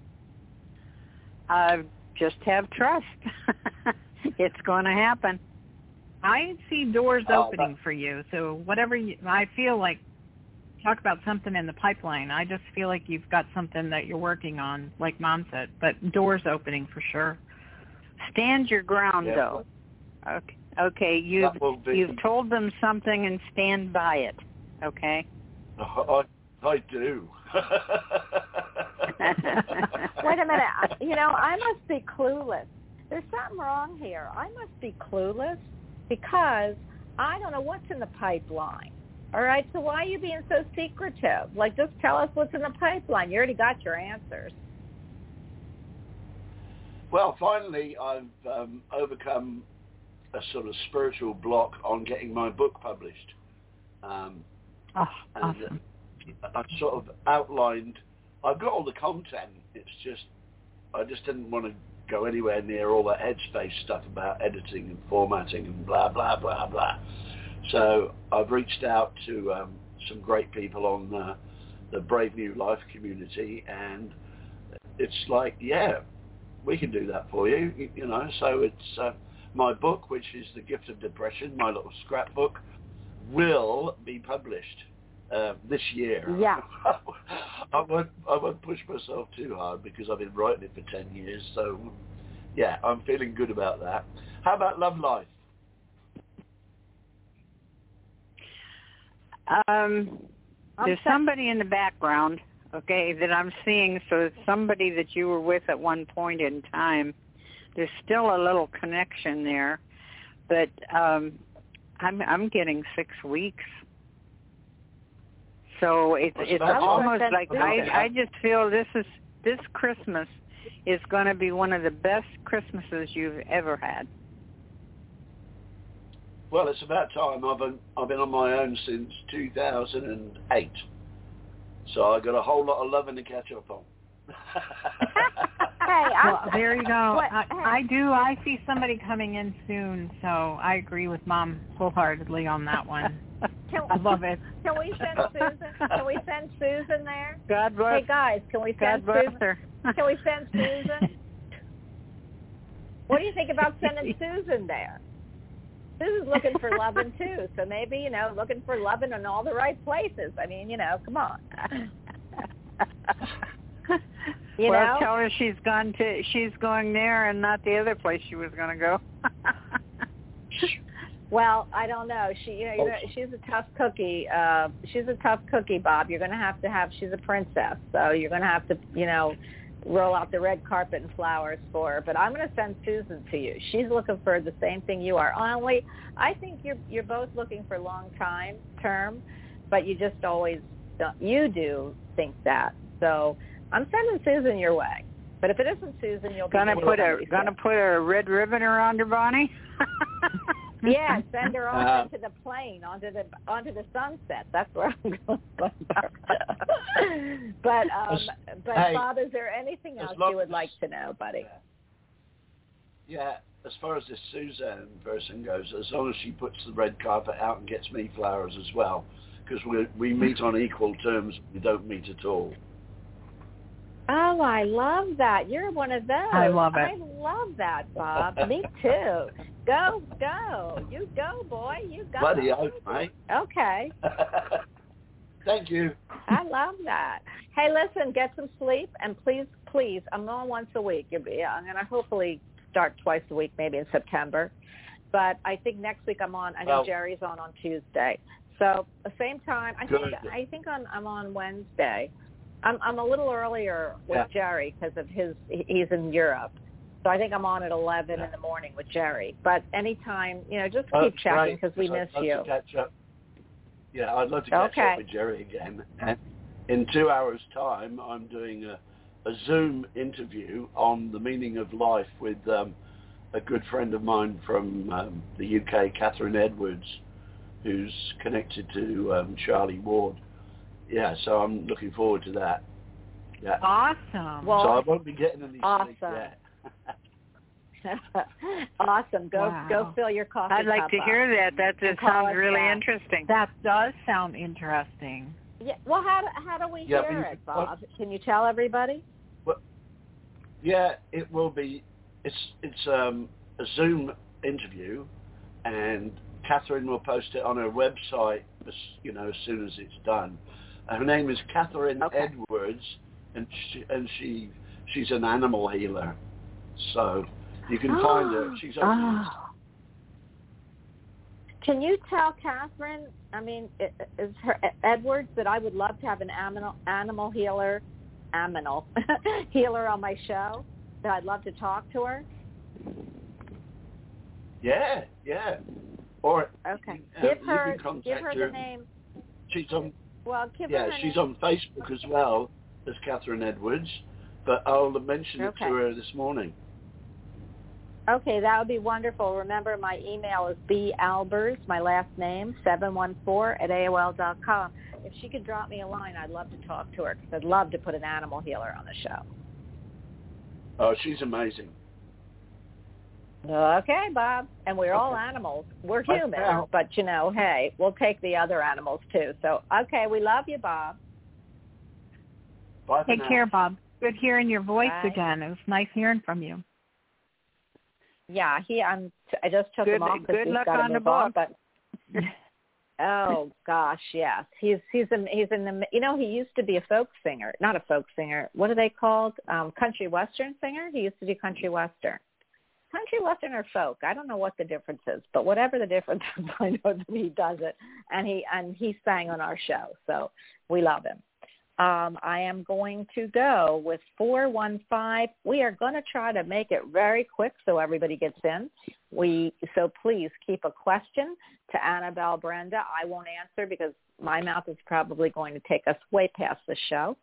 Uh, just have trust. it's going to happen. I see doors Oh, opening for you. So whatever you, I feel like, talk about something in the pipeline. I just feel like you've got something that you're working on, like Mom said. But doors opening for sure. Stand your ground, Yeah. though. Okay. Okay. You've That will be- you've told them something and stand by it. Okay. I, I do. Wait a minute. You know, I must be clueless. There's something wrong here. I must be clueless because I don't know what's in the pipeline. All right, so why are you being so secretive? Like, just tell us what's in the pipeline. You already got your answers. Well, finally, I've um, overcome a sort of spiritual block on getting my book published. Um, Oh, and awesome. I've sort of outlined. I've got all the content. It's just I just didn't want to go anywhere near all that headspace stuff about editing and formatting and blah blah blah blah. So I've reached out to um, some great people on uh, the Brave New Life community, and it's like, yeah, we can do that for you. You, you know, so it's uh, my book, which is The Gift of Depression, my little scrapbook, will be published uh, this year. Yeah. I won't I won't push myself too hard because I've been writing it for ten years. So yeah, I'm feeling good about that. How about love life? Um, there's somebody in the background, okay, that I'm seeing. So it's somebody that you were with at one point in time. There's still a little connection there, but um, I'm I'm getting six weeks. So it's Well, it's almost like I I just feel this is this Christmas is going to be one of the best Christmases you've ever had. Well, it's about time. I've been I've been on my own since 2008, so I got a whole lot of loving to catch up on. Hey, I'm, Well, there you go. What- I, I do. I see somebody coming in soon, so I agree with Mom wholeheartedly on that one. can, I love it. can we send Susan? Can we send Susan there? God bless. Hey guys, can we God send bless Susan? her. Can we send Susan? what do you think about sending Susan there? Susan's looking for loving too, so maybe you know, looking for loving in all the right places. I mean, you know, come on. You well, know? tell her she's gone to she's going there and not the other place she was going to go. Well, I don't know. She, you know, you're she's a tough cookie. Uh, she's a tough cookie, Bob. You're going to have to have. She's a princess, so you're going to have to, you know, roll out the red carpet and flowers for her. But I'm going to send Susan to you. She's looking for the same thing you are. Only, I think you're you're both looking for long time term, but you just always don't. You do think that. So I'm sending Susan your way. But if it isn't Susan, you'll gonna be put a somebody gonna put a red ribbon around her Bonnie. Yeah, send her off Uh, into the plane, onto the onto the sunset. That's where I'm going. but um, but hey, Bob, is there anything else you would as- like to know, buddy? Yeah, as far as this Suzanne person goes, as long as she puts the red carpet out and gets me flowers as well, because we we meet on equal terms. We don't meet at all. Oh, I love that. You're one of those. I love it. I love that, Bob. Me too. Go, go. You go, boy. You go. Bloody oath, mate. Okay. Thank you. I love that. Hey, listen, get some sleep, and please, please, I'm on once a week. You'll be, I'm gonna hopefully start twice a week, maybe in September. But I think next week I'm on. I know Well- Jerry's on on Tuesday. So the same time. I think Good. I think on, I'm on Wednesday. I'm I'm a little earlier with Yeah. Jerry because of his. He's in Europe. So I think I'm on at 11 in the morning with Jerry. But anytime, you know, just Oh, keep checking great, because we 'cause I'd miss you. To catch up. Yeah, I'd love to catch Okay. up with Jerry again. And in two hours' time, I'm doing a, a Zoom interview on the meaning of life with um, a good friend of mine from um, the UK, Catherine Edwards, who's connected to um, Charlie Ward. Yeah, so I'm looking forward to that. Yeah. Awesome. Well, so I won't be getting any sleep awesome. yet. awesome. Go Wow. go fill your coffee I'd like cup to up. hear that. That And just sounds really back. interesting. that does sound interesting. Yeah. Well, how do, how do we Yeah, hear you it, could- Bob? Can you tell everybody? Well, Yeah, it will be. It's it's um, a Zoom interview, and Catherine will post it on her website. You know, as soon as it's done. Her name is Catherine Okay. Edwards, and she and she she's an animal healer. So you can find her. She's on. Oh. Can you tell Catherine? I mean, is her Edwards that I would love to have an animal animal healer, animal healer on my show? That I'd love to talk to her. Yeah, yeah. Or Okay. uh, give her give her her. the name. She's on. Well, Yeah, she's on Facebook as well as Catherine Edwards. But I'll mention it to her this morning. Okay, that would be wonderful. Remember, my email is b albers, my last name, 714 at AOL dot com. If she could drop me a line, I'd love to talk to her because I'd love to put an animal healer on the show. Oh, she's amazing. Okay, Bob. And we're all animals. We're Bye human, but you know, hey, we'll take the other animals too. So, okay, we love you, Bob. Bye Take care, Bob. Good hearing your voice Bye. again. It was nice hearing from you. Yeah, he. I'm. I just took Good- him off good because he's luck got to on the move on. But oh gosh, yes, he's he's in he's in the. You know, he used to be a folk singer, not a folk singer. What are they called? Um, country western singer. He used to do country western. Country western or folk? I don't know what the difference is, but whatever the difference is, I know that he does it, and he and he sang on our show, so we love him. Um, I am going to go with 415. We are going to try to make it very quick so everybody gets in. We So please keep a question to Annabelle Brenda. I won't answer because my mouth is probably going to take us way past the show.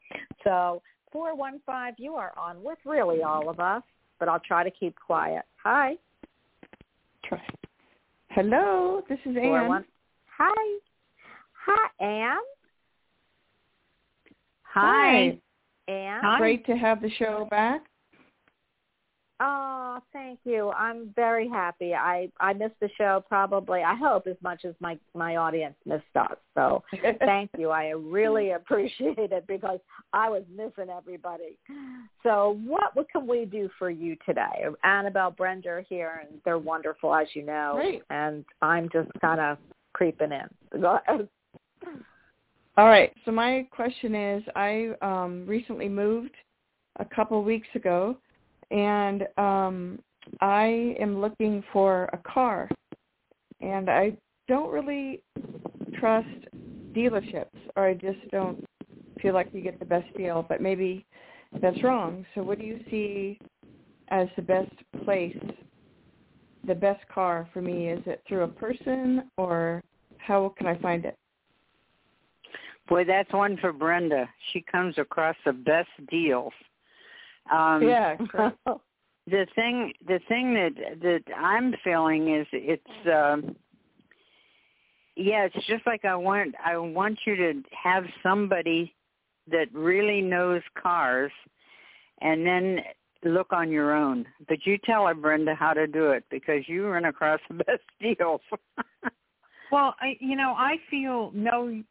So 415, you are on with really all of us, but I'll try to keep quiet. Hi. Try. Hello, this is Anne. one- Hi. Hi, Anne. Hi. Anne. Great to have the show back. Oh, thank you. I'm very happy. I I missed the show probably. I hope as much as my my audience missed us. So thank you. I really appreciate it because I was missing everybody. So what what can we do for you today? Annabelle Brenda here, and they're wonderful as you know. Great. And I'm just kind of creeping in. All right. So my question is, I um, recently moved a couple weeks ago, and um, I am looking for a car, and I don't really trust dealerships, or I just don't feel like you get the best deal. But maybe that's wrong. So what do you see as the best place, the best car for me? Is it through a person, or how can I find it? Boy, that's one for Brenda. She comes across the best deals. Um, yeah, the thing the thing that that I'm feeling is it's um yeah, it's just like I want I want you to have somebody that really knows cars and then look on your own. But you tell her Brenda how to do it because you run across the best deals. Well, I you know, I feel know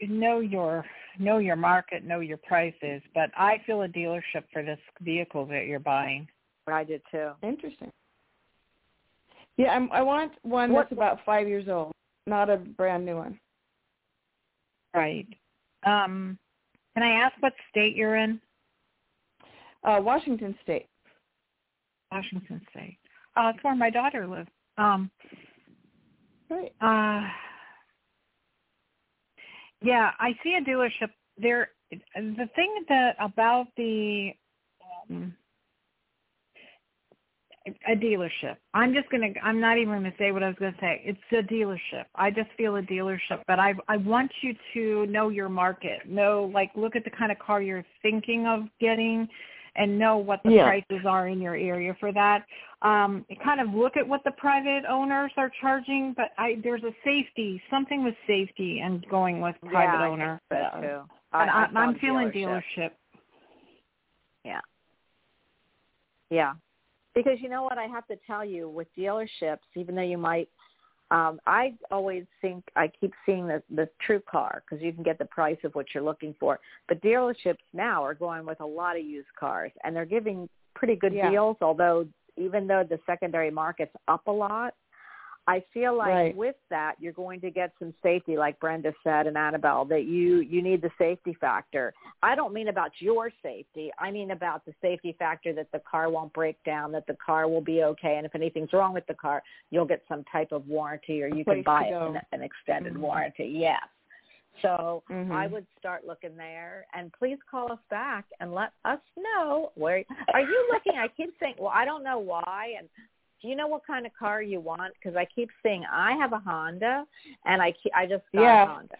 know your know your market, know your prices, but I feel a dealership for this vehicle that you're buying. I did too. Interesting. Yeah, I'm, I want one What- that's about five years old, not a brand new one. Right. Um can I ask what state you're in? Uh, Washington State. Washington State. Uh it's where my daughter lives. Um Right. Uh, yeah, I see a dealership there. The thing that about the um, a dealership. I'm just gonna. I'm not even gonna say what I was gonna say. It's a dealership. I just feel a dealership, but I I want you to know your market. Know like look at the kind of car you're thinking of getting, and know what the Yeah. prices are in your area for that. Um, kind of look at what the private owners are charging, but I there's a safety something with safety and going with private yeah, owner. I so too. But I, I, I'm I'm feeling dealership. Yeah. Yeah. Because you know what I have to tell you with dealerships, even though you might, um, I always think I keep seeing the the true car because you can get the price of what you're looking for. But dealerships now are going with a lot of used cars, and they're giving pretty good Yeah. deals. Although even though the secondary market's up a lot, I feel like Right. with that you're going to get some safety, like Brenda said and Annabelle, that you you need the safety factor. I don't mean about your safety. I mean about the safety factor that the car won't break down, that the car will be okay, and if anything's wrong with the car, you'll get some type of warranty, or you Place can buy to it go. an, an extended Mhm. warranty. Yes. So Mhm. I would start looking there, and please call us back and let us know where are you looking. I keep saying, well, I don't know why, and do you know what kind of car you want? Because I keep saying I have a Honda, and I keep, I just got Yeah. a Honda,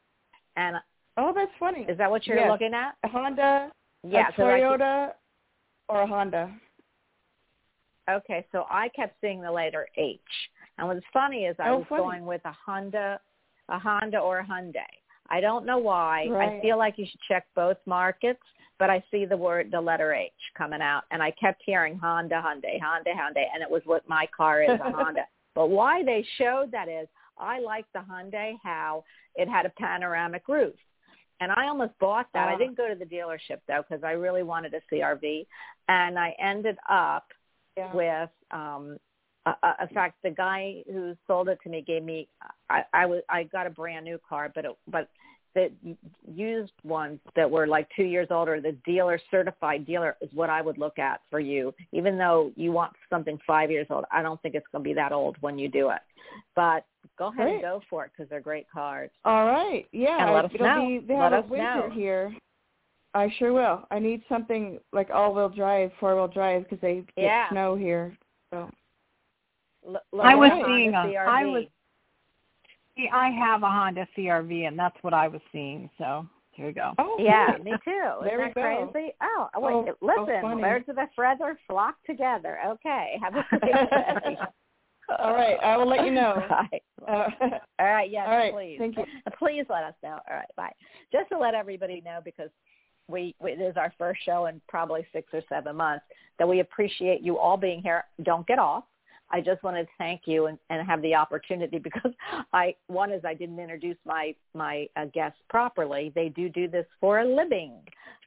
and Oh, that's funny. is that what you're Yes. looking at? A Honda, Yeah, a I keep- Toyota, or a Honda. Okay, so I kept seeing the letter H, and what's funny is I Oh, was funny. going with a Honda, a Honda or a Hyundai. I don't know why. Right. I feel like you should check both markets, but I see the word, the letter H coming out, and I kept hearing Honda, Hyundai, Honda, Hyundai, and it was what my car is, a Honda. But why they showed that is I like the Hyundai how it had a panoramic roof. And I almost bought that. I Ah. didn't go to the dealership though because I really wanted a CRV, and I ended up Yeah. with um uh, uh, in fact the guy who sold it to me gave me I I was I got a brand new car but it, but the used ones that were like 2 years older the dealer certified dealer is what I would look at for you even though you want something 5 years old I don't think it's going to be that old when you do it but go ahead and go for it cuz they're great cars All right. Yeah. And let us it'll know. Be, they Let have us a winter know. here. I sure will. I need something like all-wheel drive, four-wheel drive, because they get Yeah. snow here. So. L- I was seeing a- I was- See, I have a Honda CRV, and that's what I was seeing. So here you go. Oh. Yeah, me too. Isn't that go. crazy? Oh, wait, Oh, oh, listen, funny. birds of a feather flock together. Okay, have a great day. All right, I will let you know. All right, Uh, All right yes, all right. please. Thank you. Please let us know. All right, bye. Just to let everybody know, because we, we it is our first show in probably six or seven months, that we appreciate you all being here. Don't get off. I just wanted to thank you and, and have the opportunity because I one is I didn't introduce my my uh, guests properly. They do do this for a living,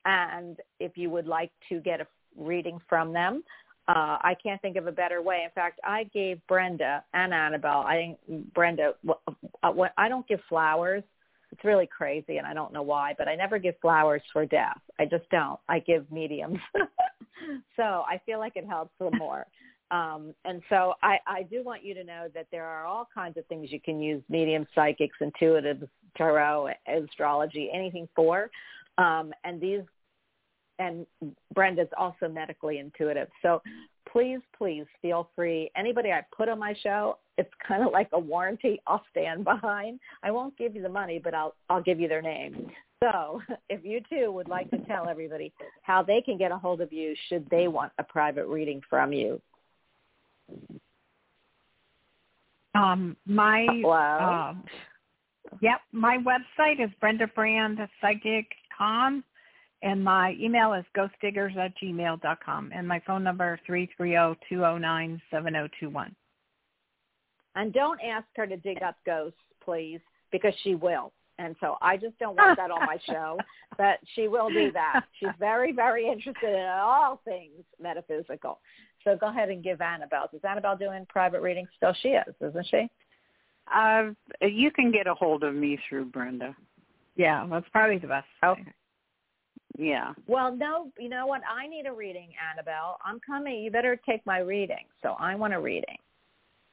and if you would like to get a reading from them, uh, I can't think of a better way. In fact, I gave Brenda and Annabelle. I think Brenda. Uh, I don't give flowers. It's really crazy, and I don't know why, but I never give flowers for death. I just don't. I give mediums. so I feel like it helps them more. Um, and so I, I do want you to know that there are all kinds of things you can use medium, psychics, intuitives, tarot, astrology, anything for. Um, and these, and Brenda's also medically intuitive. So please, please feel free. Anybody I put on my show, it's kind of like a warranty I'll stand behind. I won't give you the money, but I'll, I'll give you their name. So if you too would like to tell everybody how they can get a hold of you should they want a private reading from you. Um, my Hello? um, yep, my website is brendabrandpsychic.com, and my email is ghostdiggers at gmail dot com, and my phone number is three three zero two zero nine seven zero two one. And don't ask her to dig up ghosts, please, because she will. And so I just don't want that on my show, but she will do that. She's very, very interested in all things metaphysical. So go ahead and give Annabelle. Is Annabelle doing private readings? Still she is, isn't she? Uh, you can get a hold of me through Brenda. Yeah, that's probably the best. Okay. Yeah. Well, no, you know what? I need a reading, Annabelle. I'm coming. You better take my reading. So I want a reading.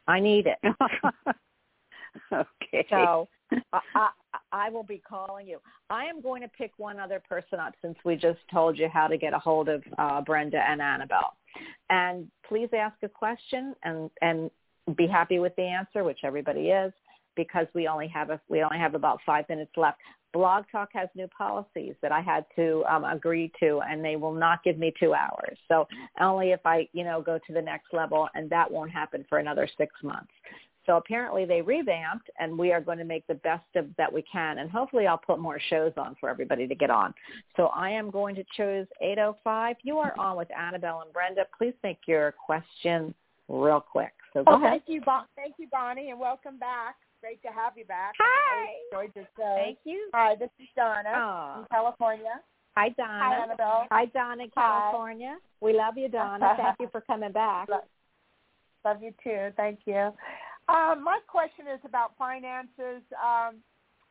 I need it. Okay. So I, I, I will be calling you. I am going to pick one other person up since we just told you how to get a hold of uh, Brenda and Annabelle. And please ask a question and and be happy with the answer, which everybody is, because we only have a we only have about five minutes left. Blog Talk has new policies that I had to um, agree to, and they will not give me two hours. So only if I, you know, go to the next level, and that won't happen for another six months. So apparently they revamped, and we are going to make the best of that we can. And hopefully I'll put more shows on for everybody to get on. So I am going to choose 805. You are on with Annabelle and Brenda. Please make your question real quick. So go oh, ahead. Thank you, bon- thank you, Bonnie, and welcome back. Great to have you back. Hi. I enjoyed your show. Thank you. Hi, this is Donna Aw. from California. Hi, Donna. Hi, Annabelle. Hi, Donna, Hi. California. We love you, Donna. Thank you for coming back. Love, love you too. Thank you. Um, my question is about finances. Um,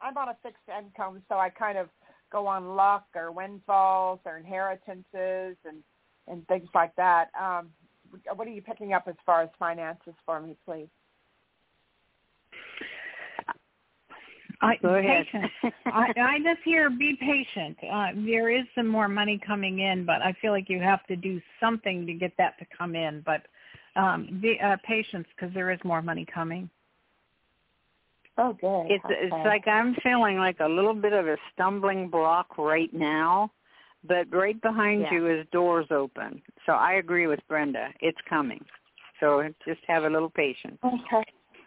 I'm on a fixed income, so I kind of go on luck or windfalls or inheritances and and things like that. Um, what are you picking up as far as finances for me, please? I, Go ahead. I, I just hear be patient. Uh, there is some more money coming in, but I feel like you have to do something to get that to come in. But um, be uh, patience because there is more money coming. Oh, good. It's it's like I'm feeling like a little bit of a stumbling block right now, but right behind Yeah. you is doors open. So I agree with Brenda. It's coming. So just have a little patience. Okay.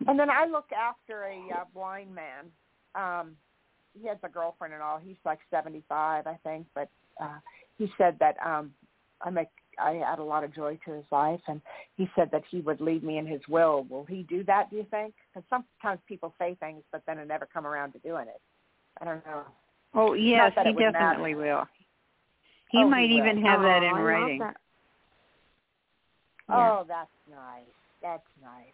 And then I look after a uh, blind man. Um, he has a girlfriend and all. He's like 75, I think, but uh, he said that um, I make I add a lot of joy to his life, and he said that he would leave me in his will. Will he do that? Do you think? Because sometimes people say things, but then they never come around to doing it. I don't know. Oh yes, he definitely matter. will. He Oh, he might will. even have that Oh, in I writing. that. Oh, that's nice. That's nice.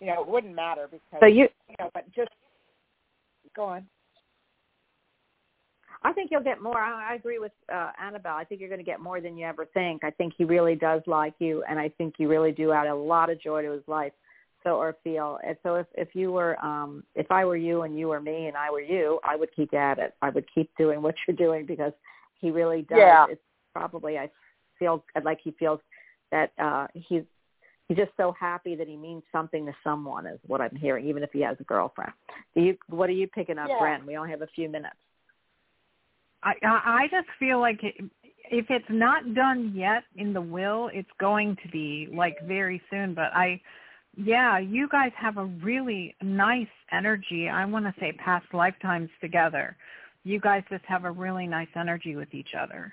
You know, it wouldn't matter because So you, you know, but just go on. I think you'll get more. I I agree with uh, Annabelle. I think you're going to get more than you ever think. I think he really does like you, and I think you really do add a lot of joy to his life. So or feel. And so if if you were, um, if I were you and you were me and I were you, I would keep at it. I would keep doing what you're doing because he really does. Yeah. It's probably I feel like he feels that uh, he's he's just so happy that he means something to someone is what I'm hearing, even if he has a girlfriend. Do you? What are you picking up, Yeah. Brent? We only have a few minutes. I I just feel like it, if it's not done yet in the will, it's going to be like very soon. But I, yeah, you guys have a really nice energy. I want to say past lifetimes together. You guys just have a really nice energy with each other.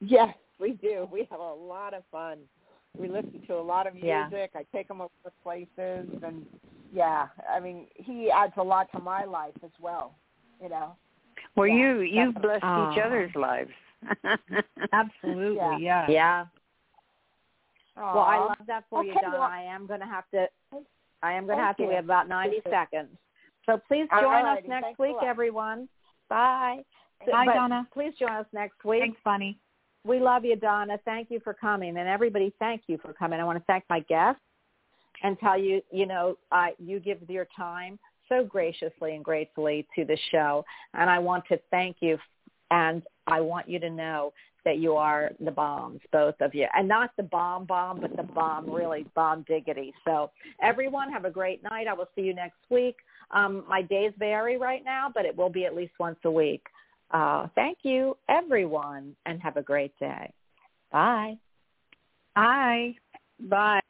Yes, we do. We have a lot of fun. We listen to a lot of Yeah. music. I take him over to places, and yeah, I mean, he adds a lot to my life as well. You know. Well, Yeah, you you definitely. blessed each other's lives. Absolutely, Yeah. yeah. Yeah. Well, I love that for you, Donna. well- I am going to have to. I am going to Thank have to. you. We have about ninety seconds. So please All join us next Thanks week, everyone. Bye. Bye, But Donna. Please join us next week. Thanks, Bonnie. We love you, Donna. Thank you for coming, and everybody, thank you for coming. I want to thank my guests and tell you, you know, uh, you give your time so graciously and gratefully to the show, and I want to thank you, and I want you to know that you are the bombs, both of you, and not the bomb bomb, but the bomb, really bomb diggity. So, everyone, have a great night. I will see you next week. Um, my days vary right now, but it will be at least once a week. Uh, thank you, everyone, and have a great day. Bye. Bye. Bye.